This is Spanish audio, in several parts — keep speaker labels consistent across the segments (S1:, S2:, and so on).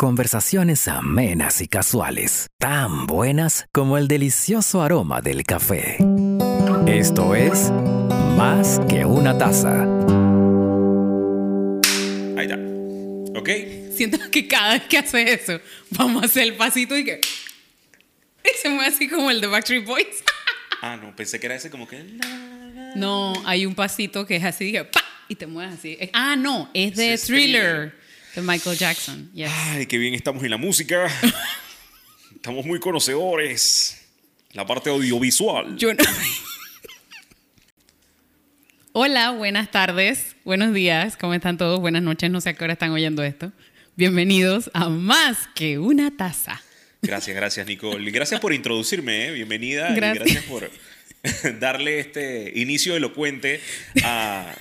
S1: Conversaciones amenas y casuales, tan buenas como el delicioso aroma del café. Esto es Más que una taza.
S2: Ahí está. ¿Ok?
S3: Siento que cada vez que hace eso, vamos a hacer el pasito y que. Y se mueve así como el de Backstreet Boys.
S2: Ah, no, pensé que era ese como que.
S3: No, hay un pasito que es así, dije, ¡pa! y te mueves así. Ah, no, es de
S2: es
S3: Thriller, de Michael Jackson. Yes.
S2: Ay, qué bien estamos en la música. estamos muy conocedores. La parte audiovisual.
S3: Yo no. Hola, buenas tardes, buenos días, ¿cómo están todos? Buenas noches, no sé a qué hora están oyendo esto. Bienvenidos a Más que una taza.
S2: Gracias, gracias, Nicole. Gracias por introducirme, ¿eh? bienvenida.
S3: Gracias.
S2: Y gracias por darle este inicio elocuente a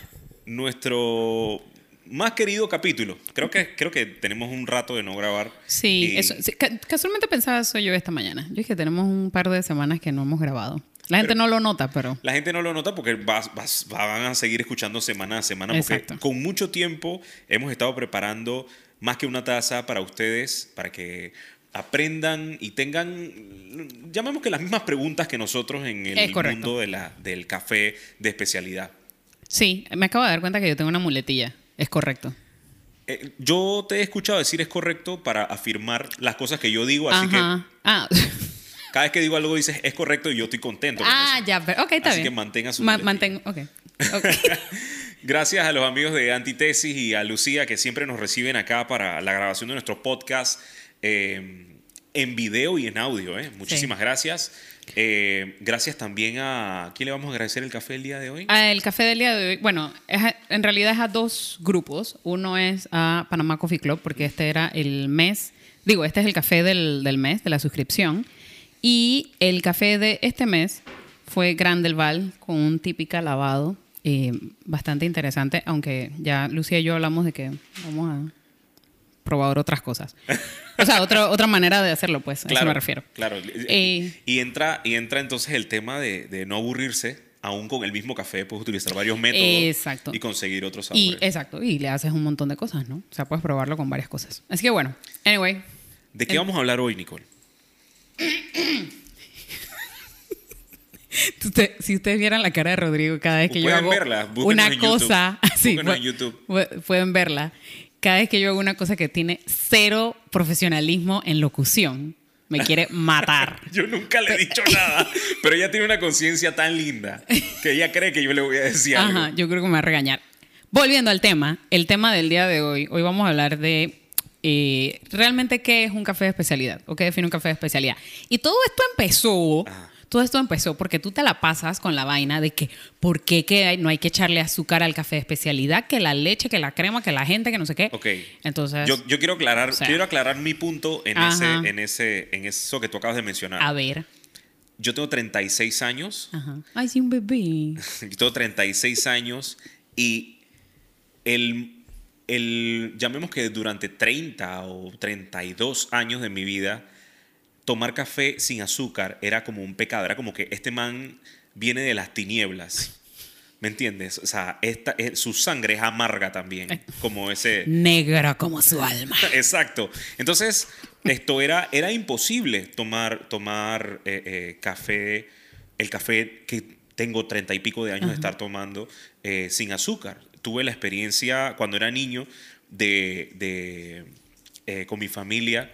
S2: nuestro más querido capítulo. Creo que, creo que tenemos un rato de no grabar.
S3: Sí,
S2: Y-
S3: eso, sí, ca- casualmente pensaba eso yo esta mañana. Yo dije, tenemos un par de semanas que no hemos grabado. La gente
S2: Pero-
S3: no lo nota, pero...
S2: La gente no lo nota porque vas- vas- van a seguir escuchando semana a semana. Porque
S3: Exacto.
S2: con mucho tiempo hemos estado preparando más que una taza para ustedes, para que aprendan y tengan, llamemos que las mismas preguntas que nosotros en el mundo de la, del café de especialidad.
S3: Sí, me acabo de dar cuenta que yo tengo una muletilla. Es correcto.
S2: Eh, yo te he escuchado decir es correcto para afirmar las cosas que yo digo, así
S3: Ajá. Ah,
S2: que cada vez que digo algo dices es correcto y yo estoy contento. con
S3: ah
S2: eso.
S3: ya, pero, ok, está
S2: Así
S3: bien.
S2: que mantenga su
S3: Ma- mantengo, ok. Ok.
S2: Gracias a los amigos de Antitesis y a Lucía que siempre nos reciben acá para la grabación de nuestro podcast eh, en video y en audio. ¿eh? Muchísimas gracias. Eh, gracias también a... ¿Quién le vamos a agradecer el café el día de hoy?
S3: Ah, el café del día de hoy, bueno, es a- en realidad es a dos grupos. Uno es a Panamá Coffee Club, porque este era el mes, digo, este es el café del, del mes, de la suscripción. Y el café de este mes fue Gran del Val, con un típica lavado, eh, bastante interesante, aunque ya Lucía y yo hablamos de que vamos a probar otras cosas. O sea, otra, otra manera de hacerlo, pues, a eso me refiero.
S2: Claro.
S3: Eh,
S2: y, entra, y entra entonces el tema de, de no aburrirse. Aún con el mismo café puedes utilizar varios métodos
S3: Exacto.
S2: y conseguir otros sabores.
S3: Y exacto, y le haces un montón de cosas, ¿no? O sea, puedes probarlo con varias cosas. Así que bueno, anyway,
S2: ¿De qué vamos a hablar hoy, Nicole?
S3: usted- si ustedes vieran la cara de Rodrigo cada vez que yo hago
S2: verla,
S3: una cosa, así,
S2: Búsquenos en YouTube.
S3: pueden verla. Cada vez que yo hago una cosa que tiene cero profesionalismo en locución, me quiere matar.
S2: Yo nunca le he dicho nada, pero ella tiene una conciencia tan linda que ella cree que yo le voy a decir algo.
S3: Ajá, yo creo que me va a regañar. Volviendo al tema, el tema del día de hoy, hoy vamos a hablar de eh, realmente qué es un café de especialidad o qué define un café de especialidad. Y todo esto empezó,
S2: Ajá.
S3: Todo esto empezó porque tú te la pasas con la vaina de que por qué que no hay que echarle azúcar al café de especialidad, que la leche, que la crema, que la gente, que no sé qué.
S2: Ok.
S3: Entonces,
S2: Yo, yo quiero aclarar,
S3: o sea-
S2: quiero aclarar mi punto en ese, en ese, en eso que tú acabas de mencionar.
S3: a ver.
S2: Yo tengo 36 años.
S3: Ajá. Ay, sí, un bebé.
S2: Yo tengo 36 años y el, el, llamemos que durante 30 o 32 años de mi vida, tomar café sin azúcar era como un pecado, era como que este man viene de las tinieblas. ¿Me entiendes? O sea, esta, eh, su sangre es amarga también, como ese...
S3: Negra como su alma.
S2: Exacto. Entonces, esto era, era imposible tomar, tomar eh, eh, café, el café que tengo treinta y pico de años de estar tomando eh, sin azúcar. Tuve la experiencia cuando era niño de, de, eh, con mi familia,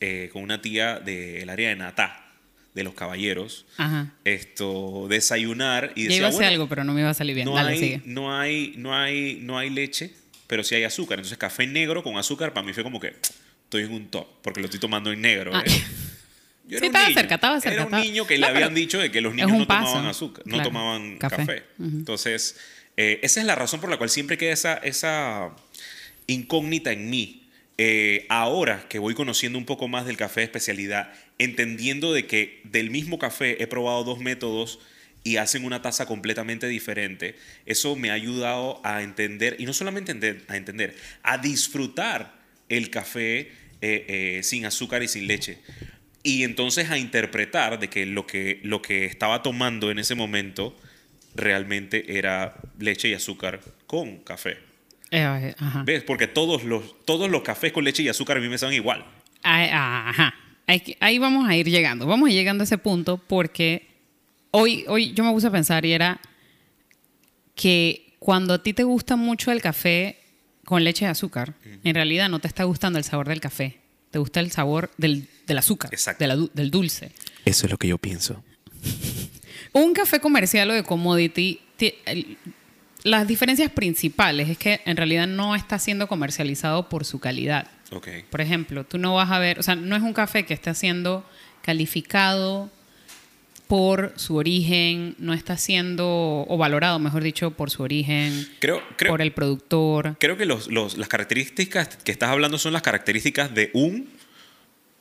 S2: eh, con una tía del área de Natá, de los caballeros,
S3: Ajá.
S2: esto, desayunar y decía,
S3: iba a hacer
S2: "Bueno,
S3: algo, pero no me iba a salir bien.
S2: no
S3: Dale,
S2: hay,
S3: sigue.
S2: no hay, no hay, no hay leche, pero sí hay azúcar. Entonces café negro con azúcar para mí fue como que estoy en un top porque lo estoy tomando en negro.
S3: Ah.
S2: ¿eh? Yo
S3: Sí, estaba cerca, estaba cerca,
S2: Era un niño que
S3: No,
S2: le habían dicho de que los niños no tomaban
S3: paso.
S2: azúcar, no
S3: Claro.
S2: tomaban
S3: Café.
S2: café. Entonces, eh, esa es la razón por la cual siempre queda esa, esa incógnita en mí. Eh, ahora que voy conociendo un poco más del café de especialidad, entendiendo de que del mismo café he probado dos métodos y hacen una taza completamente diferente, eso me ha ayudado a entender, y no solamente a entender, a disfrutar el café eh, eh, sin azúcar y sin leche. Y entonces a interpretar de que lo que, lo que estaba tomando en ese momento realmente era leche y azúcar con café.
S3: Eh, ajá.
S2: ¿Ves? Porque todos los, todos los cafés con leche y azúcar a mí me saben igual.
S3: Ajá. Ahí, ahí vamos a ir llegando. Vamos a ir llegando a ese punto porque hoy, hoy yo me puse a pensar y era que cuando a ti te gusta mucho el café con leche y azúcar, en realidad no te está gustando el sabor del café. Te gusta el sabor del, del azúcar,
S2: Exacto.
S3: de la del dulce.
S2: Eso es lo que yo pienso.
S3: Un café comercial o de commodity, las diferencias principales es que en realidad no está siendo comercializado por su calidad.
S2: Ok.
S3: Por ejemplo, tú no vas a ver, o sea, no es un café que está siendo calificado por su origen, no está siendo, o valorado, mejor dicho, por su origen,
S2: Creo, creo,
S3: por el productor.
S2: creo que los, los- las características que estás hablando son las características de un,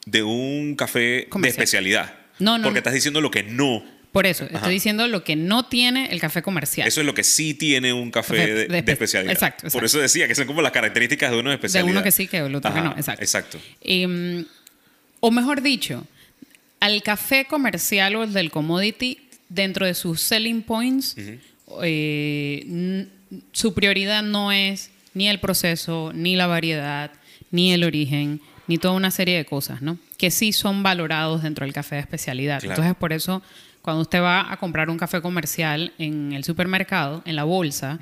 S2: de un café
S3: Comercial.
S2: de especialidad.
S3: No, no,
S2: Porque
S3: no.
S2: estás diciendo lo que no.
S3: Por eso,
S2: Ajá.
S3: estoy diciendo lo que no tiene el café comercial.
S2: Eso es lo que sí tiene un café
S3: Café
S2: de,
S3: de
S2: de
S3: espe-
S2: especialidad.
S3: exacto, exacto.
S2: Por eso decía que son como las características de uno de
S3: de
S2: especialidad.
S3: uno que sí, que el otro que no. Exacto.
S2: Exacto.
S3: Em, o mejor dicho, al café comercial o el del commodity, dentro de sus selling points, eh, su prioridad no es ni el proceso, ni la variedad, ni el origen, ni toda una serie de cosas, ¿no? Que sí son valorados dentro del café de especialidad.
S2: Claro.
S3: Entonces, por eso, cuando usted va a comprar un café comercial en el supermercado, en la bolsa,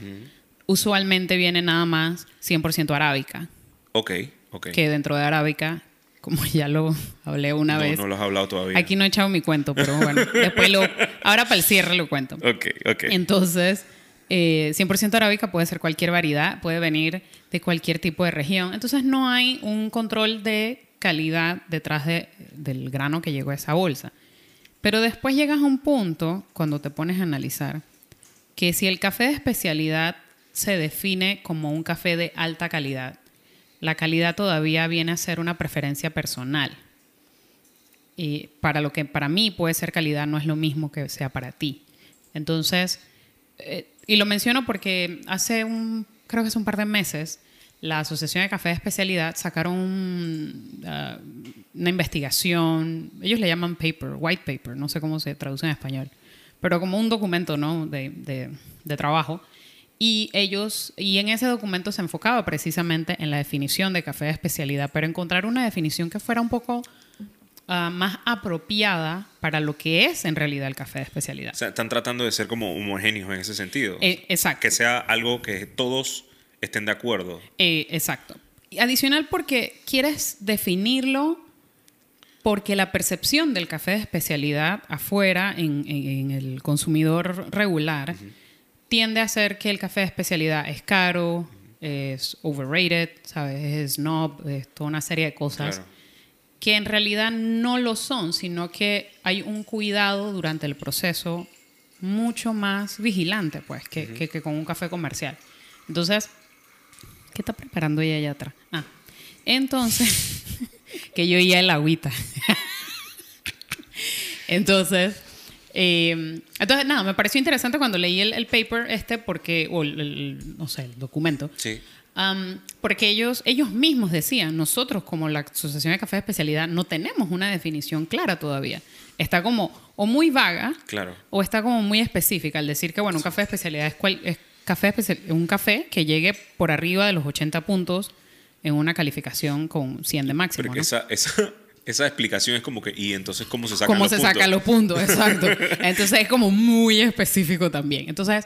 S3: usualmente viene nada más 100% arábica
S2: Ok, ok.
S3: que dentro de Arábica, como ya lo hablé una
S2: no,
S3: vez,
S2: no lo has hablado todavía.
S3: aquí no he echado mi cuento, pero bueno, después lo, ahora para el cierre lo cuento.
S2: Ok, ok.
S3: Entonces, eh, 100% arábica puede ser cualquier variedad, puede venir de cualquier tipo de región. Entonces, no hay un control de calidad detrás de- del grano que llegó a esa bolsa. Pero después llegas a un punto, cuando te pones a analizar, que si el café de especialidad se define como un café de alta calidad, la calidad todavía viene a ser una preferencia personal. Y para lo que para mí puede ser calidad no es lo mismo que sea para ti. Entonces, eh, y lo menciono porque hace un, creo que hace un par de meses, la Asociación de Café de Especialidad sacaron un, ah, una investigación, ellos le llaman paper, white paper, no sé cómo se traduce en español, pero como un documento ¿no? de, de- de trabajo. Y ellos, y en ese documento se enfocaba precisamente en la definición de café de especialidad, pero encontrar una definición que fuera un poco ah, más apropiada para lo que es en realidad el café de especialidad.
S2: O sea, están tratando de ser como homogéneos en ese sentido.
S3: Eh, exacto.
S2: que sea algo que todos estén de acuerdo.
S3: Eh, exacto. Y adicional porque quieres definirlo porque la percepción del café de especialidad afuera, en, en- en el consumidor regular, tiende a ser que el café de especialidad es caro, es overrated, ¿sabes? Es snob, es toda una serie de cosas
S2: Claro.
S3: que en realidad no lo son, sino que hay un cuidado durante el proceso mucho más vigilante, pues, que, que- que con un café comercial. Entonces, ¿qué está preparando ella allá atrás? Ah, entonces, que yo ya el agüita. entonces, eh, entonces, nada, me pareció interesante cuando leí el, el paper este, porque, o el- el- no sé, el documento,
S2: Sí.
S3: Am, porque ellos, ellos mismos decían, nosotros como la Asociación de Café de Especialidad no tenemos una definición clara todavía. Está como o muy vaga
S2: Claro.
S3: o está como muy específica al decir que bueno, un café de especialidad es, cual- es café especial- un café que llegue por arriba de los 80 puntos en una calificación con 100 de máximo.
S2: Porque
S3: ¿no?
S2: esa, esa, esa explicación es como que, ¿y entonces cómo se sacan
S3: cómo
S2: los
S3: se
S2: puntos?
S3: sacan los puntos, exacto. Entonces es como muy específico también. Entonces,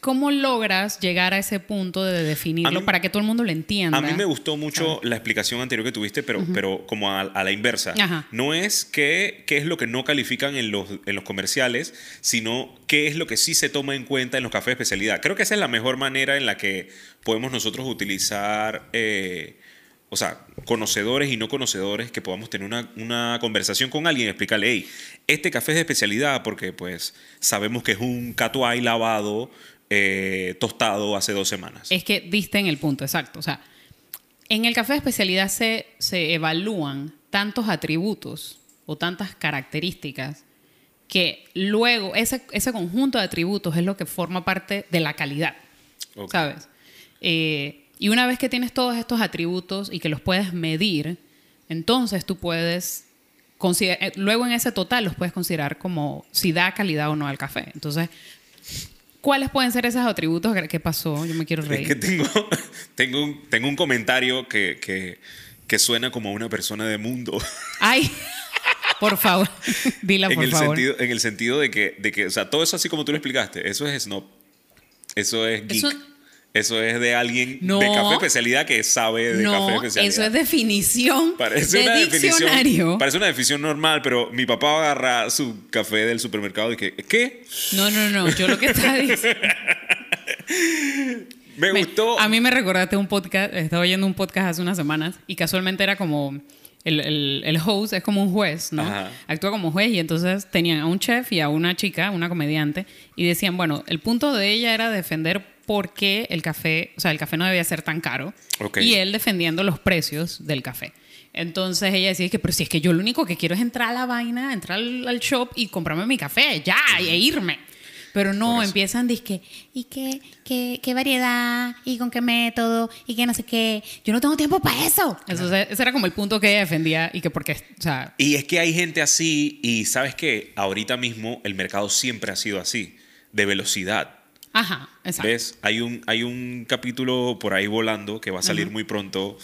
S3: ¿cómo logras llegar a ese punto de definirlo
S2: mí-
S3: para que todo el mundo lo entienda?
S2: A mí me gustó mucho la explicación anterior que tuviste, pero, pero como a, a la inversa.
S3: Ajá.
S2: No es qué, qué es lo que no califican en los, en los comerciales, sino qué es lo que sí se toma en cuenta en los cafés de especialidad. Creo que esa es la mejor manera en la que podemos nosotros utilizar, eh, o sea, conocedores y no conocedores, que podamos tener una, una conversación con alguien y explicarle, hey, este café es de especialidad porque pues sabemos que es un catuay lavado, eh, tostado hace dos semanas.
S3: Es que diste en el punto, exacto. O sea, en el café de especialidad se, se evalúan tantos atributos o tantas características que luego ese, ese conjunto de atributos es lo que forma parte de la calidad. ¿sabes? Eh, y una vez que tienes todos estos atributos y que los puedes medir, entonces tú puedes eh, luego en ese total los puedes considerar como si da calidad o no al café. Entonces, ¿Cuáles pueden ser esos atributos? ¿Qué pasó? Yo me quiero reír.
S2: Es que tengo, tengo, un, tengo un comentario que, que, que suena como una persona de mundo.
S3: Ay, por favor, dila
S2: en
S3: por
S2: el
S3: favor.
S2: Sentido, en el sentido de que, de que, o sea, todo eso así como tú lo explicaste, eso es snob. Eso es geek.
S3: Eso-
S2: Eso, es de alguien
S3: No.
S2: de café especialidad que sabe de café especialidad.
S3: eso es definición
S2: Parece
S3: de
S2: una
S3: diccionario.
S2: definición. Parece una definición normal, pero mi papá va a agarrar su café del supermercado y que, ¿qué?
S3: No, no, no. Yo lo que estaba diciendo.
S2: Me,
S3: Me-
S2: gustó.
S3: A mí me recordaste un podcast, estaba oyendo un podcast hace unas semanas y casualmente era como el, el- el host es como un juez, ¿no?
S2: Ajá.
S3: Actúa como juez y entonces tenían a un chef y a una chica, una comediante, y decían, bueno, el punto de ella era defender por qué el café, o sea, el café no debía ser tan caro y él defendiendo los precios del café. Entonces ella decía que, pero si es que yo lo único que quiero es entrar a la vaina, entrar al, al shop y comprarme mi café, ya, e irme. Pero no, empiezan, dizque, ¿y qué, qué, qué variedad? ¿Y con qué método? ¿Y qué no sé qué? Yo no tengo tiempo para eso. Entonces, ese era como el punto que ella defendía y que porque, o sea,
S2: Y es que hay gente así y sabes que ahorita mismo el mercado siempre ha sido así, de velocidad.
S3: Ajá, exacto.
S2: ¿Ves? Hay un, hay un capítulo por ahí volando que va a salir muy pronto,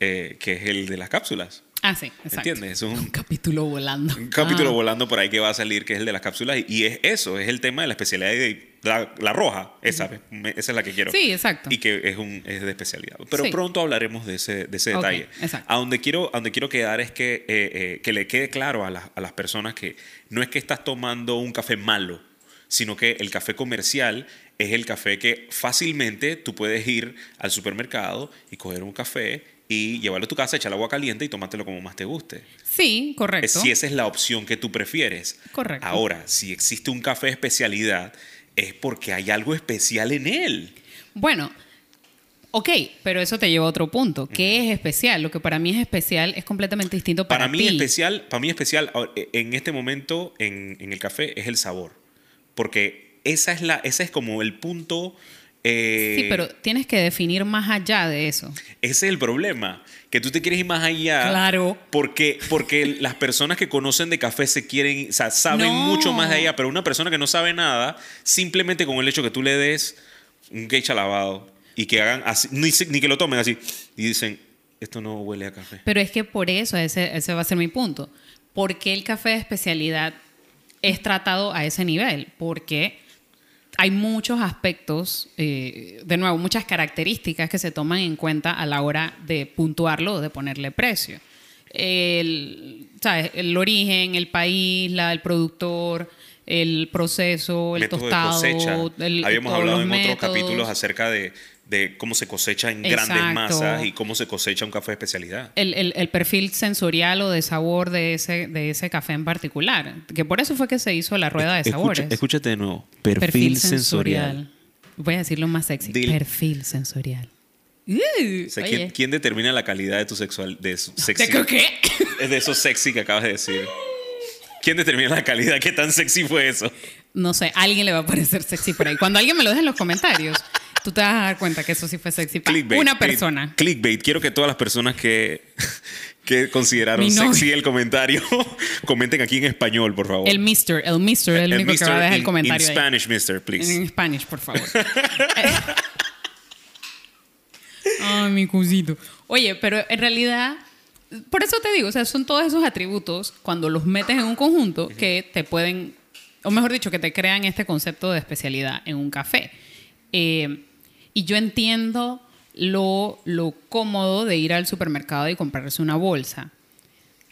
S2: eh, que es el de las cápsulas.
S3: Ah, sí, exacto.
S2: ¿Entiendes? Es un-
S3: un capítulo volando.
S2: Un capítulo
S3: Ah.
S2: volando por ahí que va a salir, que es el de las cápsulas. Y, y es eso, es el tema de la especialidad de la, la roja. Esa, me- esa es la que quiero.
S3: Sí, exacto.
S2: Y que es, un, es de especialidad. Pero
S3: Sí.
S2: pronto hablaremos de ese, de ese detalle.
S3: exacto.
S2: A donde quiero, a donde quiero quedar es que, eh, eh, que le quede claro a, las- a las personas que no es que estás tomando un café malo, sino que el café comercial es el café que fácilmente tú puedes ir al supermercado y coger un café y llevarlo a tu casa, echar agua caliente y tomártelo como más te guste.
S3: Sí, correcto.
S2: Si esa es la opción que tú prefieres.
S3: Correcto.
S2: Ahora, si existe un café de especialidad, es porque hay algo especial en él.
S3: Bueno, ok, pero eso te lleva a otro punto. ¿Qué es especial? Lo que para mí es especial es completamente distinto para,
S2: Para, mí
S3: ti.
S2: especial, para mí especial eh, en este momento en, en el café es el sabor, porque esa es la, ese es como el punto. eh,
S3: Sí, pero tienes que definir más allá de eso.
S2: ese es el problema, que tú te quieres ir más allá.
S3: Claro.
S2: Porque, porque las personas que conocen de café se quieren, o sea, saben
S3: No.
S2: mucho más de allá, pero una persona que no sabe nada, simplemente con el hecho que tú le des un geisha lavado y que hagan así, ni que lo tomen así, y dicen, esto no huele a café.
S3: Pero es que por eso, ese, ese va a ser mi punto. ¿Por qué el café de especialidad es tratado a ese nivel? Porque hay muchos aspectos, eh, de nuevo, muchas características que se toman en cuenta a la hora de puntuarlo o de ponerle precio. El, ¿sabes? el origen, el país, la, el productor, el proceso, el
S2: Método
S3: tostado.
S2: de cosecha.
S3: el-
S2: Habíamos hablado en otros
S3: métodos.
S2: capítulos acerca de, de cómo se cosecha en grandes
S3: Exacto.
S2: masas y cómo se cosecha un café de especialidad.
S3: el, el- el perfil sensorial o de sabor de ese, de ese café en particular. Que por eso fue que se hizo la rueda de sabores.
S2: escúchate de nuevo.
S3: Voy a decirlo más sexy.
S2: Dil-
S3: Perfil sensorial. Uh,
S2: O sea. ¿quién, quién determina la calidad de tu sexual, de su sexy?
S3: ¿De qué?
S2: Es de eso sexy que acabas de decir. ¿Quién determina la calidad? ¿Qué tan sexy fue eso?
S3: No sé, a alguien le va a parecer sexy por ahí. Cuando alguien me lo deje en los comentarios, tú te vas a dar cuenta que eso sí fue sexy para
S2: Clickbait.
S3: una persona.
S2: Clickbait. Quiero que todas las personas que, que consideraron sexy el comentario comenten aquí en español, por favor.
S3: El mister, el mister, el, único que va a dejar el comentario ahí.
S2: Spanish, mister, please.
S3: En Spanish, por favor. Ay, mi cosito. Oye, pero en realidad, por eso te digo, o sea, son todos esos atributos, cuando los metes en un conjunto, que te pueden, o mejor dicho, que te crean este concepto de especialidad en un café. Eh, y yo entiendo lo, lo cómodo de ir al supermercado y comprarse una bolsa.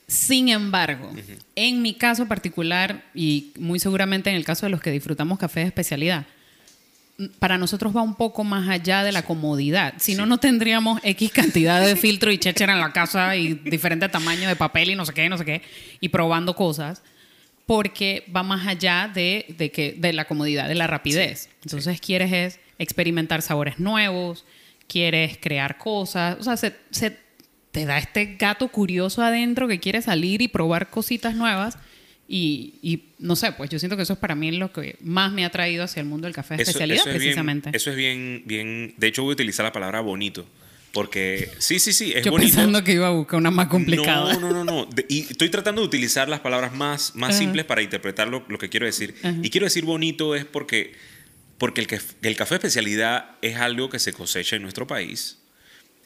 S3: Sin embargo, en mi caso particular, y muy seguramente en el caso de los que disfrutamos café de especialidad, para nosotros va un poco más allá de la comodidad. Si no, no tendríamos X cantidad de filtro y checher en la casa y diferente tamaño de papel y no sé qué, no sé qué, y probando cosas, porque va más allá de, de que, de la comodidad, de la rapidez. Entonces quieres es experimentar sabores nuevos, quieres crear cosas, o sea, se, se te da este gato curioso adentro que quiere salir y probar cositas nuevas. Y, y no sé, pues yo siento que eso es para mí lo que más me ha traído hacia el mundo del café de especialidad,
S2: es bien-
S3: precisamente.
S2: eso es bien, bien. De hecho, voy a utilizar la palabra bonito. Porque sí, sí, sí, es
S3: yo
S2: bonito.
S3: pensando que iba a buscar una más complicada.
S2: No, no, no, no. De- y estoy tratando de utilizar las palabras más, más
S3: Ajá.
S2: simples para interpretar lo, lo que quiero decir.
S3: Ajá.
S2: Y quiero decir bonito es porque Porque el, que- el café especialidad es algo que se cosecha en nuestro país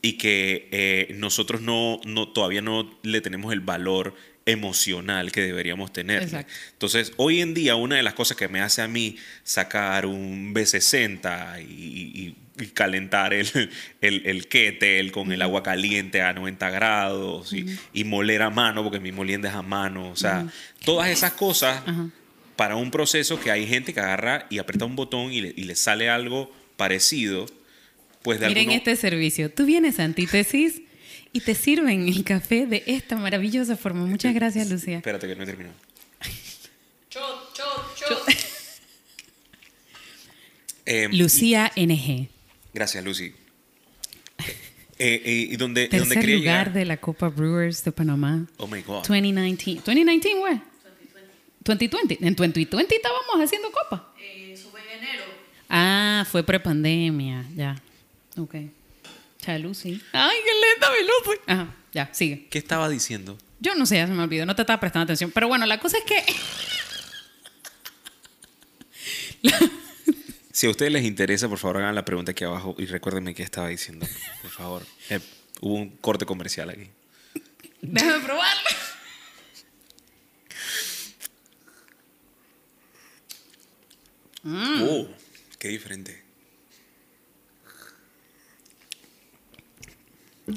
S2: y que eh, nosotros no, no, todavía no le tenemos el valor emocional que deberíamos tener.
S3: Exacto.
S2: Entonces, hoy en día, una de las cosas que me hace a mí sacar un B60 y, y- y calentar el, el, con el agua caliente a 90 grados y, y moler a mano, porque mi molienda es a mano, o sea, todas esas cosas para un proceso que hay gente que agarra y aprieta un botón y le, sale algo parecido, pues de
S3: Miren
S2: alguno-
S3: este servicio. Tú vienes a Antítesis y te sirven el café de esta maravillosa forma. Muchas gracias, Lucía.
S2: Espérate que no he terminado. Eh,
S3: Lucía NG.
S2: Gracias, Lucy. Eh, eh, y donde, donde
S3: Tercer
S2: quería
S3: lugar
S2: llegar.
S3: de la Copa Brewers de Panamá.
S2: Oh my God.
S3: 2019. 2019, güey. 2020. En 2020 estábamos haciendo copa. Ah, fue prepandemia. Ya. Ok. Chao, Lucy. Ay, qué lenta mi Lucy. Ajá, ya, sigue.
S2: ¿Qué estaba diciendo?
S3: Yo no sé, ya se me olvidó, no te estaba prestando atención. Pero bueno, la cosa es que.
S2: Si a ustedes les interesa, por favor hagan la pregunta aquí abajo y recuérdenme qué estaba diciendo. Por favor. Eh, hubo un corte comercial aquí.
S3: Déjame probarlo. Mm.
S2: Oh, qué diferente.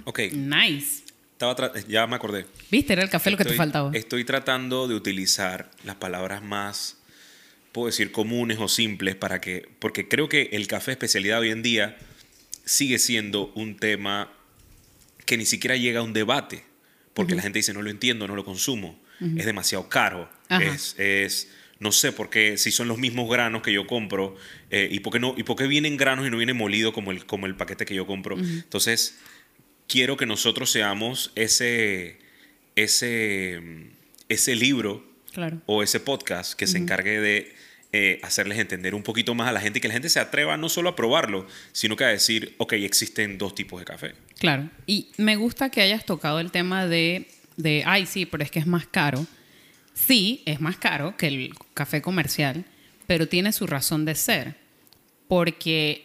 S2: Ok,
S3: Nice.
S2: estaba tra- ya me acordé.
S3: ¿Viste? Era el café lo que te
S2: Estoy-
S3: faltaba.
S2: Estoy tratando de utilizar las palabras más, puedo decir, comunes o simples para que, porque creo que el café especialidad hoy en día sigue siendo un tema que ni siquiera llega a un debate, porque la gente dice no lo entiendo, no lo consumo, es demasiado caro, es, es- no sé por qué, si son los mismos granos que yo compro eh, y por qué no y por qué vienen granos y no viene molido como el como el paquete que yo compro. Entonces quiero que nosotros seamos ese ese ese libro
S3: Claro.
S2: o ese podcast que se encargue de eh, hacerles entender un poquito más a la gente y que la gente se atreva no solo a probarlo, sino que a decir, ok, existen dos tipos de café.
S3: Claro. Y me gusta que hayas tocado el tema de, de, ay, sí, pero es que es más caro. Sí, es más caro que el café comercial, pero tiene su razón de ser. Porque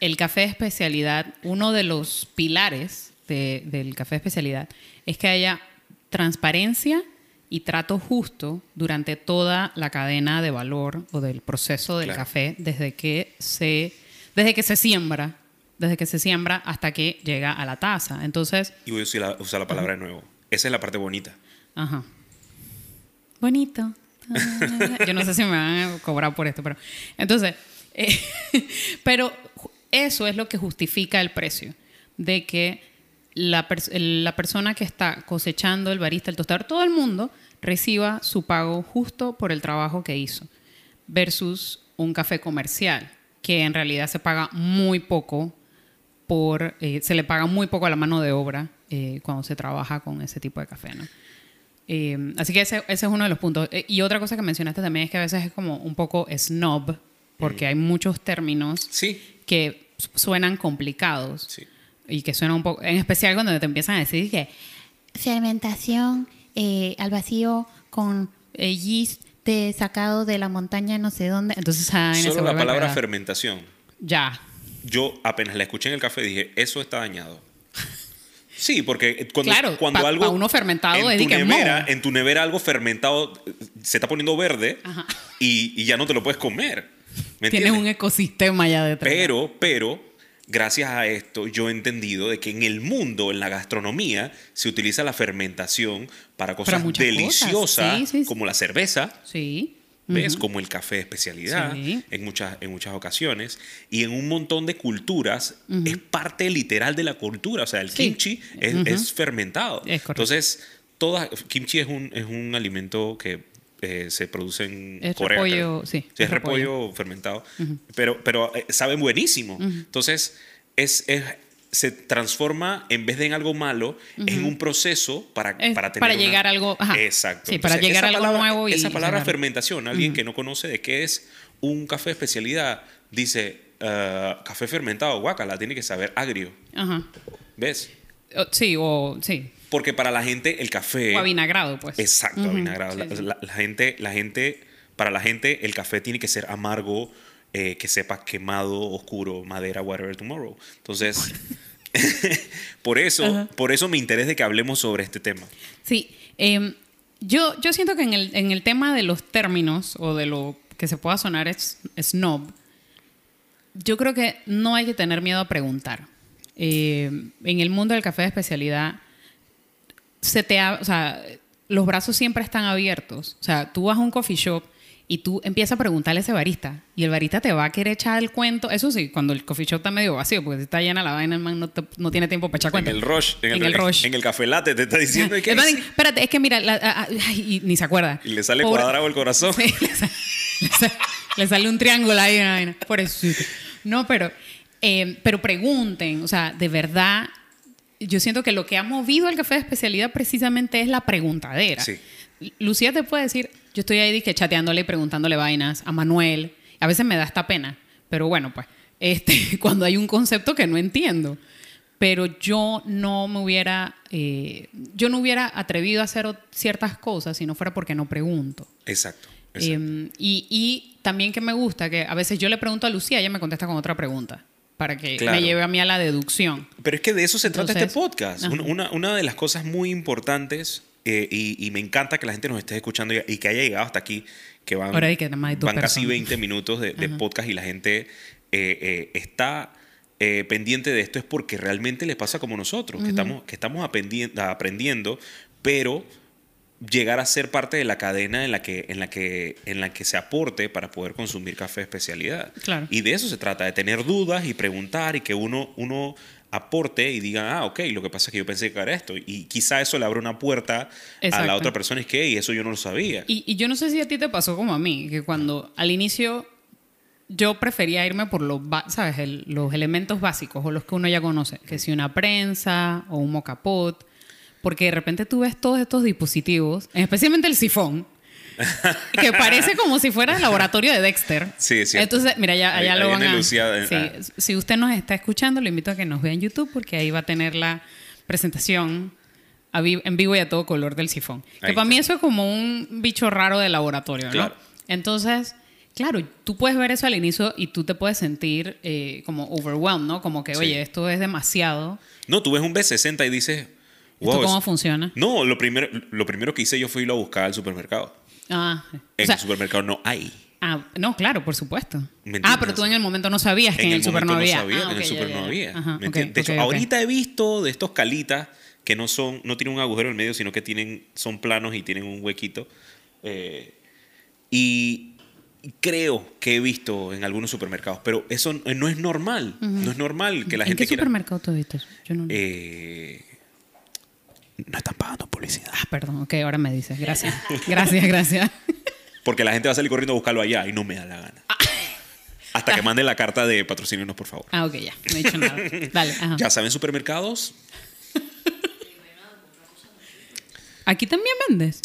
S3: el café de especialidad, uno de los pilares de- del café de especialidad es que haya transparencia y trato justo durante toda la cadena de valor o del proceso del
S2: Claro.
S3: café desde que se desde que se siembra desde que se siembra hasta que llega a la taza entonces
S2: Y voy a usar la, usar la palabra de nuevo. Esa es la parte bonita.
S3: Ajá. Bonito. Yo no sé si me van a cobrar por esto, pero. Entonces, eh, pero eso es lo que justifica el precio. De que la, pers- la persona que está cosechando, el barista, el tostador, todo el mundo reciba su pago justo por el trabajo que hizo. Versus un café comercial, que en realidad se paga muy poco por. eh, se le paga muy poco a la mano de obra eh, cuando se trabaja con ese tipo de café, ¿no? Eh, así que ese, ese es uno de los puntos. Y otra cosa que mencionaste también es que a veces es como un poco snob, porque hay muchos términos
S2: Sí,
S3: que suenan complicados
S2: sí.
S3: y que suenan un poco, en especial cuando te empiezan a decir que
S4: fermentación eh, al vacío con
S3: eh, yeast
S4: de sacado de la montaña no sé dónde.
S3: entonces ah,
S2: Solo la palabra fermentación.
S3: Ya.
S2: Yo apenas la escuché en el café dije, eso está dañado. Sí, porque cuando,
S3: Claro,
S2: cuando
S3: pa-
S2: algo...
S3: pa uno fermentado
S2: en tu nevera. En tu nevera algo fermentado eh, se está poniendo verde y ya no te lo puedes comer. ¿Me
S3: Tienes un ecosistema ya detrás.
S2: Pero, pero, gracias a esto yo he entendido de que en el mundo, en la gastronomía, se utiliza la fermentación para cosas
S3: cosas.
S2: deliciosas,
S3: Sí, sí, sí.
S2: como la cerveza,
S3: Sí.
S2: ¿ves? Como el café de especialidad,
S3: Sí.
S2: en, muchas, en muchas ocasiones. Y en un montón de culturas es parte literal de la cultura. O sea, el
S3: Sí.
S2: kimchi es, fermentado.
S3: Es.
S2: Entonces, todas, kimchi es un, es un alimento que eh, se produce en
S3: Es
S2: Corea.
S3: repollo,
S2: creo.
S3: sí,
S2: es
S3: es
S2: repollo, fermentado. Pero, pero eh, saben buenísimo. Entonces, es, es- se transforma, en vez de en algo malo, en un proceso para,
S3: Es
S2: para tener
S3: para
S2: una-
S3: llegar a algo- ajá.
S2: Exacto.
S3: Sí, para llegar a algo
S2: palabra-
S3: nuevo y
S2: Esa palabra fermentación, alguien que no conoce de qué es un café de especialidad, dice, ah, café fermentado, guacala, tiene que saber agrio.
S3: Ajá.
S2: ¿Ves?
S3: Sí, o sí.
S2: Porque para la gente el café...
S3: O avinagrado, pues.
S2: Exacto,
S3: Ujú,
S2: avinagrado. La,
S3: sí, sí.
S2: la- la gente, la gente, para la gente el café tiene que ser amargo, eh, que sepa quemado, oscuro, madera, whatever tomorrow. Entonces, por eso, por eso mi interés de que hablemos sobre este tema.
S3: Sí, em, yo, yo siento que en el, en el tema de los términos o de lo que se pueda sonar es, snob, yo creo que no hay que tener miedo a preguntar. Eh, en el mundo del café de especialidad, se te ha- o sea, los brazos siempre están abiertos. O sea, tú vas a un coffee shop y tú empiezas a preguntarle a ese barista y el barista te va a querer echar el cuento. Eso sí, cuando el coffee shop está medio vacío, porque si está llena la vaina, el man no, te- no tiene tiempo para echar
S2: En
S3: cuenta.
S2: el rush, en el,
S3: En el rush.
S2: en el café latte te está diciendo que
S3: espérate, es que mira, la- ay, y ni se acuerda.
S2: y le sale
S3: Pobre-
S2: cuadrado el corazón.
S3: Sí, le, sa- le sale un triángulo ahí. una vaina. Por eso. No, pero, eh, pero pregunten, o sea, de verdad, yo siento que lo que ha movido al café de especialidad precisamente es la preguntadera.
S2: Sí.
S3: Lucía te puede decir, yo estoy ahí dizque, chateándole y preguntándole vainas a Manuel. A veces me da esta pena, pero bueno, pues, este, cuando hay un concepto que no entiendo. Pero yo no me hubiera, eh, yo no hubiera atrevido a hacer ciertas cosas si no fuera porque no pregunto.
S2: Exacto. exacto.
S3: Eh, y, y también que me gusta que a veces yo le pregunto a Lucía, ella me contesta con otra pregunta para que
S2: Claro.
S3: me lleve a mí a la deducción.
S2: Pero es que de eso se trata
S3: Entonces,
S2: este podcast.
S3: ajá.
S2: Una, de las cosas muy importantes, eh, y, y me encanta que la gente nos esté escuchando y, y que haya llegado hasta aquí, que van,
S3: Ahora que
S2: van casi
S3: personas.
S2: 20 minutos de, de podcast y la gente eh, eh, está pendiente de esto, es porque realmente les pasa como nosotros, que estamos, que estamos aprendi- aprendiendo, pero llegar a ser parte de la cadena en la que, en la que, en la que se aporte para poder consumir café de especialidad.
S3: Claro.
S2: Y de eso se trata, de tener dudas y preguntar y que uno, uno aporte y diga, ah, ok, lo que pasa es que yo pensé que era esto. Y quizá eso le abre una puerta a
S3: Exacto.
S2: la otra persona, es que, y eso yo no lo sabía.
S3: Y, y yo no sé si a ti te pasó como a mí, que cuando al inicio yo prefería irme por los, ¿sabes? El- los elementos básicos o los que uno ya conoce, que si una prensa o un mocapot, porque de repente tú ves todos estos dispositivos, especialmente el sifón, que parece como si fuera el laboratorio de Dexter.
S2: Sí, cierto.
S3: Entonces, mira, ya, allá lo van a...
S2: Lucía, eh,
S3: sí,
S2: ah.
S3: si usted nos está escuchando, lo invito a que nos vea en YouTube porque ahí va a tener la presentación a vi- en vivo y a todo color del sifón. Que
S2: Ahí
S3: para mí eso es como un bicho raro de laboratorio, ¿no?
S2: Claro.
S3: Entonces, claro, tú puedes ver eso al inicio y tú te puedes sentir eh, como overwhelmed, ¿no? Como que,
S2: Sí.
S3: oye, esto es demasiado.
S2: No, tú ves un B60 y dices,
S3: ¿Esto
S2: wow.
S3: cómo
S2: es-
S3: funciona?
S2: No, lo primero, lo primero que hice yo fue irlo a buscar al supermercado.
S3: Ah, o
S2: En
S3: sea,
S2: el supermercado no hay.
S3: ah, no, claro, por supuesto.
S2: ¿Me
S3: Ah, pero tú en el momento no sabías que en, el, super no había.
S2: sabía
S3: Ah,
S2: en el
S3: ok,
S2: super
S3: ya,
S2: no había. De hecho, ahorita he visto de estos calitas que no son, no tienen un agujero en el medio, sino que tienen, son planos y tienen un huequito. Eh, y creo que he visto en algunos supermercados, pero eso no es normal. No es normal que la
S3: ¿En
S2: gente
S3: qué
S2: quiera.
S3: supermercado tú viste? Yo no...
S2: Eh, no están pagando publicidad.
S3: Ah, perdón, ok, ahora me dices. Gracias. Gracias, gracias.
S2: Porque la gente va a salir corriendo a buscarlo allá y no me da la gana. Hasta que mande la carta de patrocínenos, por favor.
S3: Ah, ok, ya. No he dicho nada. Dale, ajá.
S2: Ya saben, supermercados.
S3: ¿Aquí también vendes?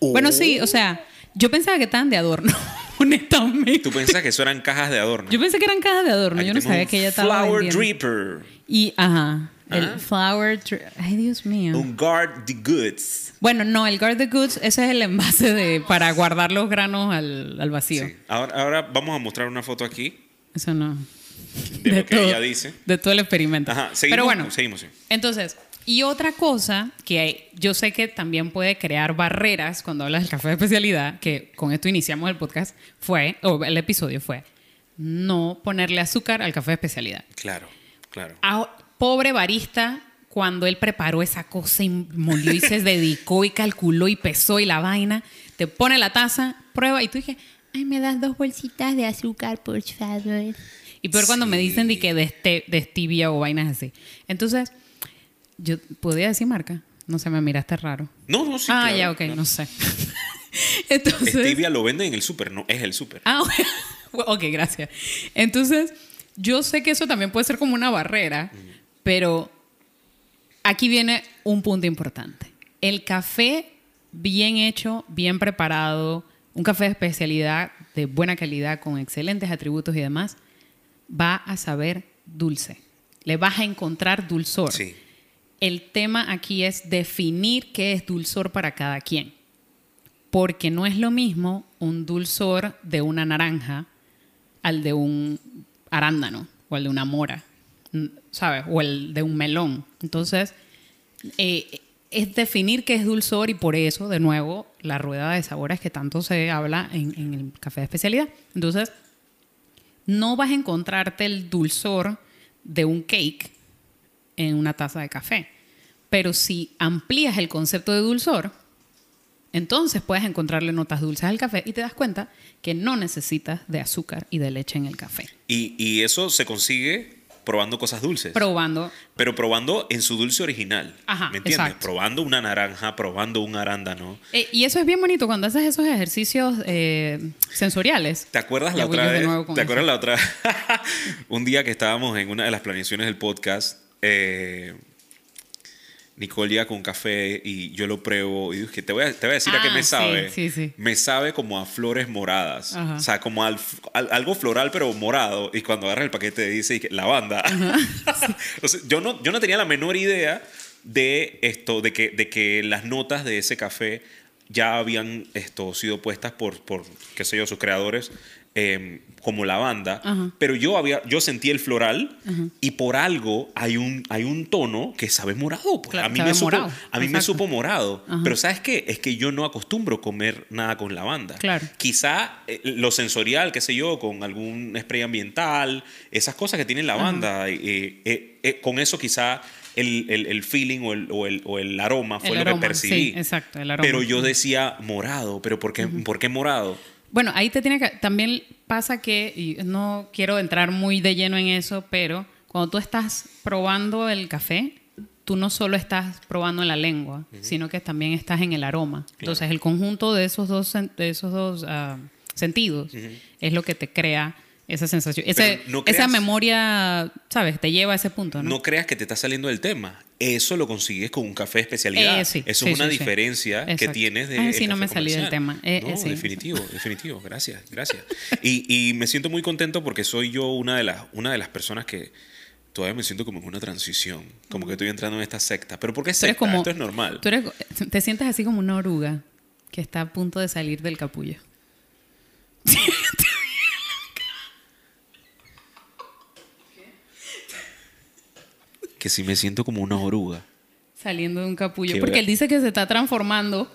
S3: Bueno, sí, o sea, yo pensaba que estaban de adorno, honestamente.
S2: Tú pensás que eso eran cajas de adorno.
S3: Yo pensé que eran cajas de adorno,
S2: Aquí
S3: yo no sabía que ella estaba
S2: Flower
S3: vendiendo.
S2: Dripper.
S3: Y, ajá, el
S2: Ah.
S3: flower... Ay, Dios mío.
S2: Un Guard the Goods.
S3: Bueno, no, el guard the goods, ese es el envase de, para guardar los granos al, al vacío.
S2: Sí. Ahora, ahora vamos a mostrar una foto aquí
S3: Eso no.
S2: de, lo que ella dice.
S3: De todo el experimento.
S2: Ajá, seguimos.
S3: Pero bueno,
S2: seguimos. sí.
S3: Entonces, y otra cosa que hay- yo sé que también puede crear barreras cuando hablas del café de especialidad, que con esto iniciamos el podcast, fue, o el episodio fue, no ponerle azúcar al café de especialidad.
S2: Claro, claro.
S3: Ah, pobre barista, cuando él preparó esa cosa y molió y se dedicó y calculó y pesó y la vaina, te pone la taza, prueba y tú dije,
S4: Ay, me das dos bolsitas de azúcar, por favor.
S3: Y peor cuando me dicen de que de, este, de stevia o vainas así. Entonces, yo podía decir marca. No sé, me miraste raro.
S2: No, no, sí.
S3: ah,
S2: claro,
S3: ya, ok,
S2: claro.
S3: no sé. Entonces.
S2: Stevia lo venden en el súper, no es el súper.
S3: Ah, ok, gracias. Entonces, yo sé que eso también puede ser como una barrera, pero aquí viene un punto importante. El café bien hecho, bien preparado, un café de especialidad de buena calidad, con excelentes atributos y demás, va a saber dulce. Le vas a encontrar dulzor.
S2: Sí.
S3: El tema aquí es definir qué es dulzor para cada quien. Porque no es lo mismo un dulzor de una naranja al de un arándano o al de una mora, ¿sabes? O el de un melón. Entonces, eh, es definir qué es dulzor y por eso, de nuevo, la rueda de sabores que tanto se habla en, el café de especialidad. Entonces, no vas a encontrarte el dulzor de un cake en una taza de café. Pero si amplías el concepto de dulzor, entonces puedes encontrarle notas dulces al café y te das cuenta que no necesitas de azúcar y de leche en el café.
S2: Y, y eso se consigue probando cosas dulces.
S3: Probando.
S2: pero probando en su dulce original.
S3: Ajá,
S2: ¿Me entiendes?
S3: exacto.
S2: Probando una naranja, probando un arándano.
S3: Eh, y eso es bien bonito cuando haces esos ejercicios eh, sensoriales.
S2: ¿Te acuerdas la otra vez? ¿Te
S3: eso.
S2: acuerdas la otra? Un día que estábamos en una de las planeaciones del podcast, eh, Nicole llega con café y yo lo pruebo y dije, te voy a, te voy a decir a qué
S3: Ah,
S2: me
S3: sí,
S2: sí,
S3: sí, sí.
S2: Me sabe como a flores moradas.
S3: Ajá.
S2: O sea, como al- al- algo floral pero morado. Y cuando agarras el paquete dice lavanda. Entonces, yo, no, yo no tenía la menor idea de esto, de que, de que las notas de ese café ya habían esto, sido puestas por, por, qué sé yo, sus creadores eh, como lavanda.
S3: Ajá.
S2: Pero yo, había, yo sentí el floral y por algo hay un, hay un tono que sabe morado. pues.
S3: Claro,
S2: a mí, me supo,
S3: morado.
S2: a mí me
S3: Exacto.
S2: supo morado.
S3: Ajá.
S2: Pero ¿sabes qué? Es que yo no acostumbro comer nada con lavanda.
S3: Claro.
S2: Quizá eh, lo sensorial, qué sé yo, con algún spray ambiental, esas cosas que tiene lavanda, eh, eh, eh, con eso quizá el, el- el feeling o el, o el- o aroma fue
S3: El
S2: lo
S3: aroma,
S2: que percibí.
S3: sí, exacto, el aroma.
S2: Pero yo decía morado, pero ¿por qué, ¿por qué morado?
S3: Bueno, ahí te tiene que. También pasa que, y no quiero entrar muy de lleno en eso, pero cuando tú estás probando el café, tú no solo estás probando en la lengua, sino que también estás en el aroma. Entonces, el conjunto de esos dos, de esos dos ah, sentidos es lo que te crea esa sensación. Ese-
S2: no
S3: esa
S2: creas-
S3: memoria, ¿sabes? Te lleva a ese punto, ¿no?
S2: No creas que te está saliendo del tema. Eso lo consigues con un café de especialidad.
S3: Eh, sí,
S2: Eso
S3: sí,
S2: es una
S3: sí,
S2: diferencia que
S3: Exacto.
S2: tienes de.
S3: Ay, sí, no me salí del tema. Eh,
S2: no, definitivo, definitivo. Gracias, gracias. Y, y me siento muy contento porque soy yo una de las, una de las personas que todavía me siento como en una transición. Como que estoy entrando en esta secta. Pero ¿por qué secta?
S3: como-
S2: Esto es normal.
S3: Tú eres- te sientes así como una oruga que está a punto de salir del capullo.
S2: Que si me siento como una oruga.
S3: Saliendo de un capullo.
S2: Qué
S3: Porque él dice que se está transformando.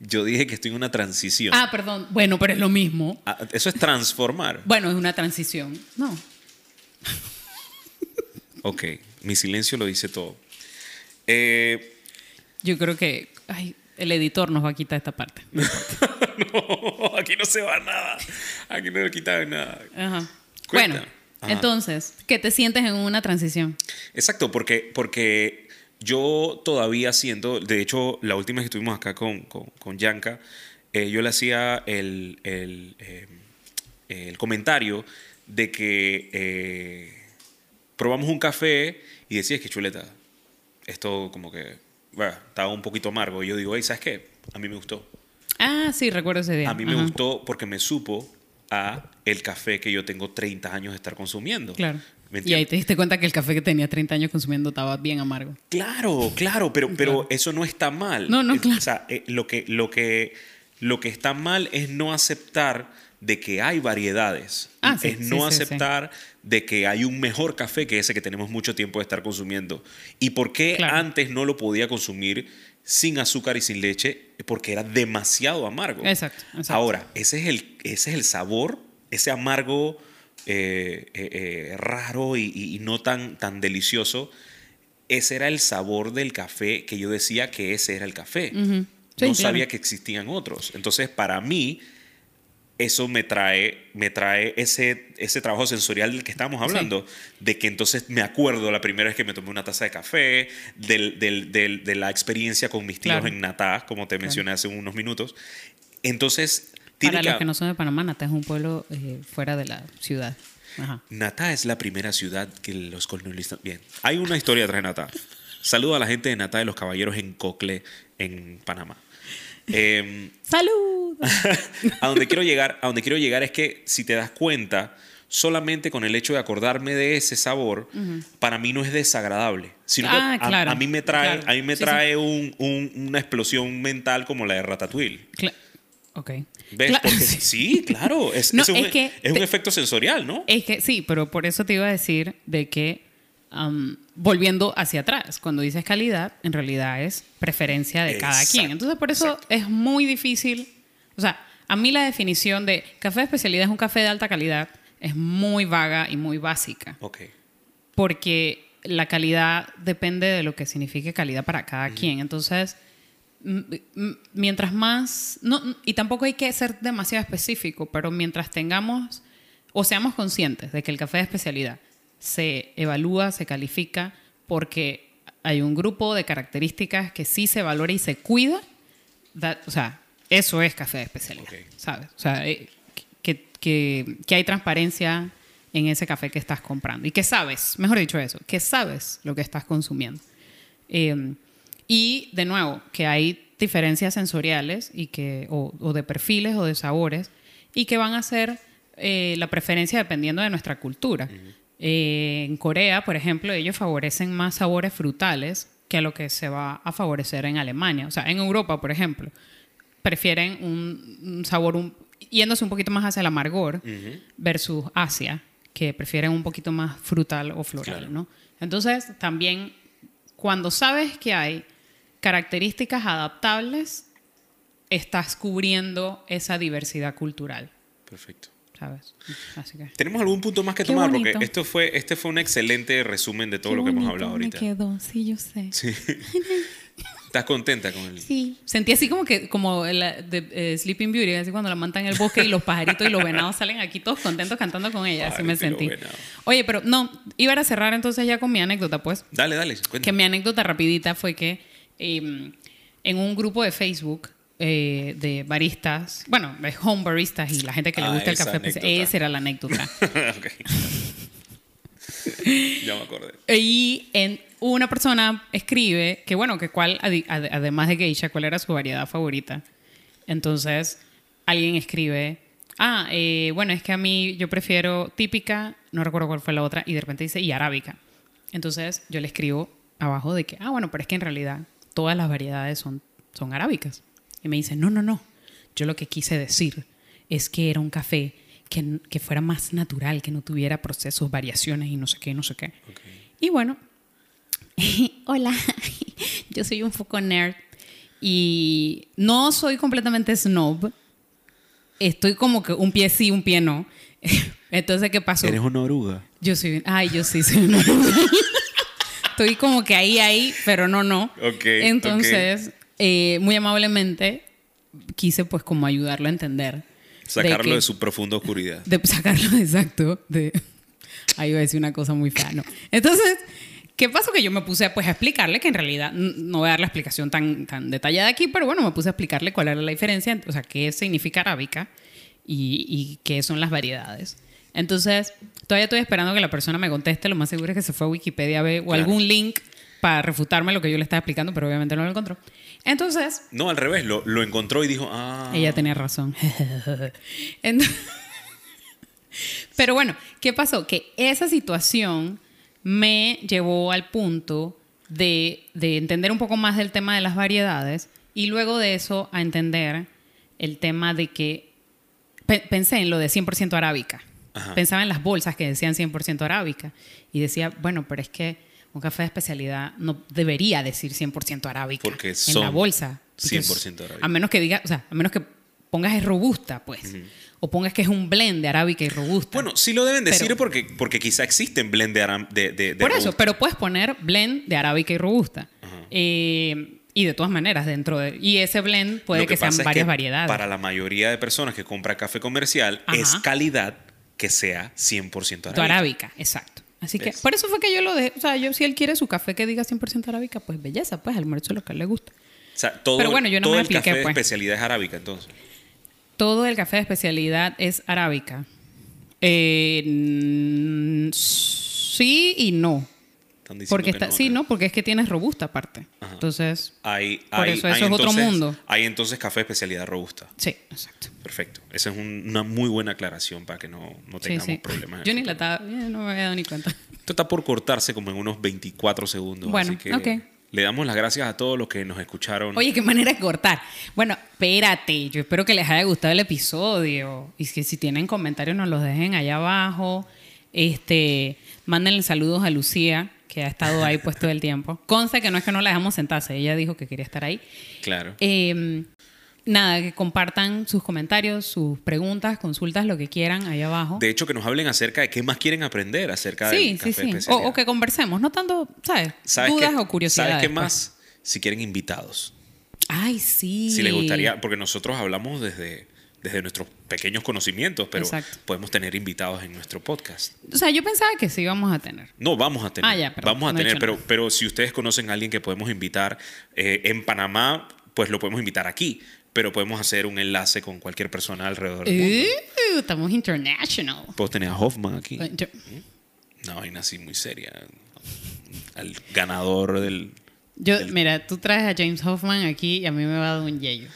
S2: Yo dije que estoy en una transición.
S3: Ah, perdón. Bueno, pero es lo mismo.
S2: Ah, Eso es transformar.
S3: Bueno, es una transición. No.
S2: Ok, mi silencio lo dice todo. Eh,
S3: Yo creo que ay, el editor nos va a quitar esta parte.
S2: no, aquí no se va nada. Aquí no le quitan nada.
S3: Ajá.
S2: Cuenta.
S3: Bueno,
S2: Ajá.
S3: entonces, que te sientes en una transición.
S2: Exacto, porque, porque yo todavía siento, de hecho, la última vez que estuvimos acá con, con, con Yanka, eh, yo le hacía el, el, eh, el comentario de que eh, probamos un café y decías que chuleta, esto como que bueno, estaba un poquito amargo. Y yo digo, hey, ¿sabes qué? A mí me gustó.
S3: Ah, sí, recuerdo ese día.
S2: A mí me gustó porque me supo a el café que yo tengo 30 años de estar consumiendo.
S3: Claro.
S2: ¿Me
S3: Y ahí te diste cuenta que el café que tenía 30 años consumiendo estaba bien amargo.
S2: Claro, claro, pero, pero
S3: Claro.
S2: eso no está mal.
S3: No, no, claro.
S2: O sea, eh, lo, que, lo, que, lo que está mal es no aceptar de que hay variedades.
S3: Ah, sí,
S2: es no
S3: sí, sí.
S2: aceptar de que hay un mejor café que ese que tenemos mucho tiempo de estar consumiendo. ¿Y por qué
S3: Claro.
S2: antes no lo podía consumir sin azúcar y sin leche? Porque era demasiado amargo.
S3: Exacto, exacto.
S2: Ahora, ese es el, ese es el sabor, ese amargo eh, eh, eh, raro y, no tan, tan delicioso. Ese era el sabor del café que yo decía que ese era el café.
S3: Sí,
S2: no
S3: claro.
S2: sabía que existían otros. Entonces, para mí, eso me trae, me trae ese, ese trabajo sensorial del que estábamos hablando, de que entonces me acuerdo la primera vez que me tomé una taza de café, del, del- del- de la experiencia con mis tíos
S3: Claro.
S2: en Natá, como te mencioné hace unos minutos. Entonces, tiene
S3: Para
S2: que-
S3: los que no son de Panamá, Nata es un pueblo eh, fuera de la ciudad. Ajá.
S2: Natá es la primera ciudad que los colonialistas... Bien, hay una historia tras Natá. Saludo a la gente de Natá de los Caballeros en Cocle, en Panamá. Em,
S3: ¡Salud!
S2: a donde quiero llegar, a donde quiero llegar es que si te das cuenta, solamente con el hecho de acordarme de ese sabor, para mí no es desagradable, sino que
S3: Ah,
S2: a-
S3: claro,
S2: a, mí me trae,
S3: claro.
S2: a mí me
S3: Sí, sí.
S2: trae un- un- una explosión mental como la de Ratatouille.
S3: Cla- Ok.
S2: ¿Ves?
S3: Cla-
S2: Porque sí, claro. Es,
S3: No,
S2: es un,
S3: es que
S2: es un
S3: te-
S2: efecto sensorial, ¿no?
S3: Es que sí, pero por eso te iba a decir de que, volviendo hacia atrás, cuando dices calidad, en realidad es preferencia de cada quien. Entonces, por eso
S2: exacto.
S3: es muy difícil. O sea, a mí la definición de café de especialidad es un café de alta calidad es muy vaga y muy básica.
S2: Ok.
S3: porque la calidad depende de lo que signifique calidad para cada quien. Entonces, mientras más, no, y tampoco hay que ser demasiado específico, pero mientras tengamos o seamos conscientes de que el café de especialidad se evalúa, se califica, porque hay un grupo de características que sí se valora y se cuida, that- o sea, eso es café de especialidad. ¿sabes? O sea, eh, que, que, que hay transparencia en ese café que estás comprando y que sabes, mejor dicho eso, que sabes lo que estás consumiendo. Eh, y de nuevo, que hay diferencias sensoriales y que, o, o de perfiles o de sabores y que van a ser eh, la preferencia dependiendo de nuestra cultura. Eh, en Corea, por ejemplo, ellos favorecen más sabores frutales que a lo que se va a favorecer en Alemania. O sea, en Europa, por ejemplo, prefieren un, un sabor, un- yéndose un poquito más hacia el amargor, versus Asia, que prefieren un poquito más frutal o floral,
S2: Claro.
S3: ¿no? Entonces, también, cuando sabes que hay características adaptables, estás cubriendo esa diversidad cultural,
S2: Perfecto.
S3: ¿Sabes? Así que...
S2: ¿Tenemos algún punto más que
S3: Qué
S2: tomar?
S3: bonito.
S2: Porque esto fue, este fue un excelente resumen de todo lo que hemos hablado ahorita.
S3: quedó, sí, yo sé.
S2: Sí. ¿Estás contenta con el
S3: Sí. Sentí así como que, como la de eh, Sleeping Beauty, así cuando la mantan en el bosque y los pajaritos y los venados salen aquí todos contentos cantando con ella. Así me sentí. Oye, pero no, iba a cerrar entonces ya con mi anécdota, pues.
S2: Dale, dale.
S3: Que
S2: cuéntame.
S3: mi anécdota rapidita fue que eh, en un grupo de Facebook eh, de baristas, bueno, de home baristas y la gente que le
S2: Ah,
S3: gusta el café, pues,
S2: anécdota.
S3: esa era la anécdota.
S2: Ya me acordé.
S3: Y en una persona escribe que, bueno, que cuál, adi- ade- además de geisha, cuál era su variedad favorita. Entonces, alguien escribe, ah, eh, bueno, es que a mí yo prefiero típica, no recuerdo cuál fue la otra, y de repente dice, y arábica. Entonces, yo le escribo abajo de que, ah, bueno, pero es que en realidad todas las variedades son, son arábicas. Y me dice, no, no, no. Yo lo que quise decir es que era un café que, que fuera más natural, que no tuviera procesos, variaciones y no sé qué, no sé qué. Y bueno, hola, yo soy un poco nerd y no soy completamente snob. Estoy como que un pie sí, un pie no. Entonces, ¿qué pasó?
S2: una oruga.
S3: Yo soy, ay, yo sí soy una oruga. Estoy como que ahí, ahí, pero no, no.
S2: Ok,
S3: Entonces, eh, muy amablemente quise pues como ayudarlo a entender.
S2: Sacarlo
S3: que-
S2: de su profunda oscuridad.
S3: de sacarlo exacto de ahí iba a decir una cosa muy fea no entonces qué pasó que yo me puse pues a explicarle que en realidad no voy a dar la explicación tan tan detallada aquí pero bueno me puse a explicarle cuál era la diferencia o sea qué significa arábica y, y qué son las variedades entonces todavía estoy esperando que la persona me conteste lo más seguro es que se fue a Wikipedia a ver o
S2: Claro.
S3: algún link para refutarme lo que yo le estaba explicando pero obviamente no lo encontró entonces
S2: No, al revés. Lo, lo encontró y dijo, ah.
S3: ella tenía razón. Ent- Pero bueno, ¿qué pasó? Que esa situación me llevó al punto de, de entender un poco más del tema de las variedades y luego de eso a entender el tema de que pe- pensé en lo de 100% arábica.
S2: Ajá.
S3: Pensaba en las bolsas que decían 100% arábica y decía, bueno, pero es que un café de especialidad no debería decir 100% arábica
S2: Porque
S3: en
S2: son
S3: la bolsa.
S2: 100% arábica.
S3: A menos que diga, o sea, a menos que pongas es robusta, pues. O pongas que es un blend de arábica y robusta.
S2: Bueno, sí lo deben decir
S3: Pero-
S2: porque, porque quizá existen blend de, aram- de, de- de
S3: Por eso,
S2: robusta.
S3: pero puedes poner blend de arábica y robusta. Eh, y de todas maneras, dentro de. Y ese blend puede que, sean
S2: es
S3: varias
S2: que
S3: variedades.
S2: Para la mayoría de personas que compra café comercial,
S3: Ajá.
S2: es calidad que sea 100%
S3: Tu
S2: arábica.
S3: arábica, exacto. Así que
S2: ¿Ves?
S3: por eso fue que yo lo dejé. O sea, yo, si él quiere su café que diga 100% arábica, pues belleza, pues almuerzo lo que a él le gusta.
S2: O sea, todo,
S3: Pero bueno, yo no
S2: todo
S3: me
S2: el
S3: apliqué,
S2: café
S3: pues.
S2: de especialidad es arábica, entonces.
S3: Todo el café de especialidad es arábica. Eh, sí y no.
S2: Están diciendo
S3: Porque
S2: que
S3: está,
S2: no,
S3: sí,
S2: acá.
S3: no, porque es que tienes robusta aparte.
S2: Ajá.
S3: Entonces,
S2: Hay,
S3: Por eso,
S2: hay
S3: eso es otro mundo.
S2: Hay entonces café especialidad robusta.
S3: sí, exacto.
S2: Perfecto. Esa es un- una muy buena aclaración para que no, no tengamos
S3: sí.
S2: problemas.
S3: Yo
S2: el
S3: ni la estaba, eh, no me había dado ni cuenta.
S2: Esto está por cortarse como en unos 24 segundos.
S3: Bueno,
S2: así que. Le damos las gracias a todos los que nos escucharon.
S3: Oye, qué manera de cortar. Bueno, espérate, yo espero que les haya gustado el episodio. Y que si tienen comentarios nos los dejen allá abajo. Este, mándenle saludos a Lucía, que ha estado ahí pues todo el tiempo. Consta que no es que no la dejamos sentarse, ella dijo que quería estar ahí.
S2: Claro.
S3: Eh, nada, que compartan sus comentarios, sus preguntas, consultas, lo que quieran ahí abajo.
S2: De hecho, que nos hablen acerca de qué más quieren aprender acerca
S3: sí,
S2: del
S3: sí,
S2: café
S3: sí. O,
S2: especialidad.
S3: o que conversemos, no tanto, ¿sabes?
S2: ¿Sabes
S3: Dudas o curiosidades.
S2: ¿Sabes qué
S3: pues.
S2: más? Si quieren invitados.
S3: Ay, sí.
S2: Si les gustaría, porque nosotros hablamos desde, desde nuestros pequeños conocimientos, pero
S3: Exacto.
S2: podemos tener invitados en nuestro podcast.
S3: O sea, yo pensaba que sí íbamos a tener.
S2: No, vamos a tener.
S3: Ah, ya, perdón,
S2: vamos a
S3: no
S2: tener, pero, pero si ustedes conocen a alguien que podemos invitar eh, en Panamá, pues lo podemos invitar aquí. Pero podemos hacer un enlace con cualquier persona alrededor del mundo.
S3: Uh, estamos international.
S2: Puedo tener a Hoffman aquí.
S3: Yo-
S2: Una vaina así muy seria. Al ganador del.
S3: Yo,
S2: del-
S3: mira, tú traes a James Hoffman aquí y a mí me va a dar un yello.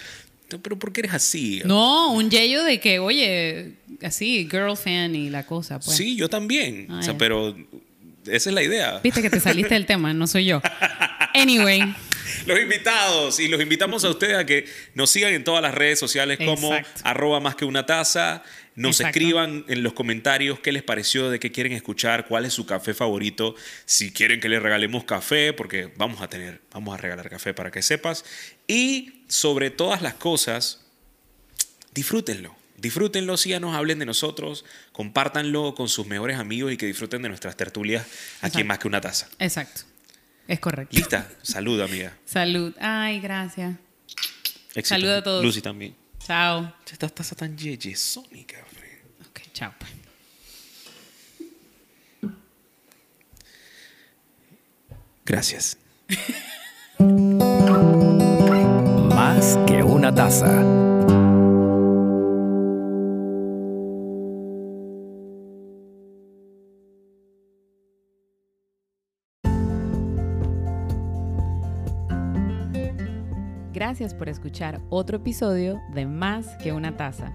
S2: Pero ¿por qué eres así?
S3: No, un yello de que, oye, así, girl fan y la cosa, pues.
S2: Sí, yo también.
S3: Ah,
S2: o sea, pero esa es la idea.
S3: Viste que te saliste del tema, no soy yo. Anyway,
S2: Los invitados. Y los invitamos a ustedes a que nos sigan en todas las redes sociales como
S3: Exacto.
S2: arroba más que una taza. Nos
S3: Exacto.
S2: escriban en los comentarios qué les pareció, de qué quieren escuchar, cuál es su café favorito. Si quieren que les regalemos café, porque vamos a tener, vamos a regalar café para que sepas. Y sobre todas las cosas, disfrútenlo. Disfrútenlo, síganos, hablen de nosotros, compártanlo con sus mejores amigos y que disfruten de nuestras tertulias aquí
S3: Exacto.
S2: en Más que una taza.
S3: exacto. Es correcto.
S2: ¿Lista? Salud, amiga.
S3: Salud. Ay, gracias.
S2: Éxito.
S3: Salud a todos.
S2: Lucy también.
S3: Chao.
S2: Esta taza tan yeyesónica.
S3: Ok, chao. pues.
S2: Gracias.
S1: Más que una taza.
S3: Gracias por escuchar otro episodio de Más que una taza.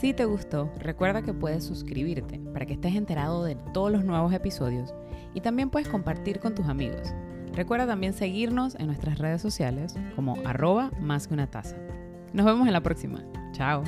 S3: Si te gustó, recuerda que puedes suscribirte para que estés enterado de todos los nuevos episodios y también puedes compartir con tus amigos. Recuerda también seguirnos en nuestras redes sociales como arroba más que una taza. Nos vemos en la próxima. Chao.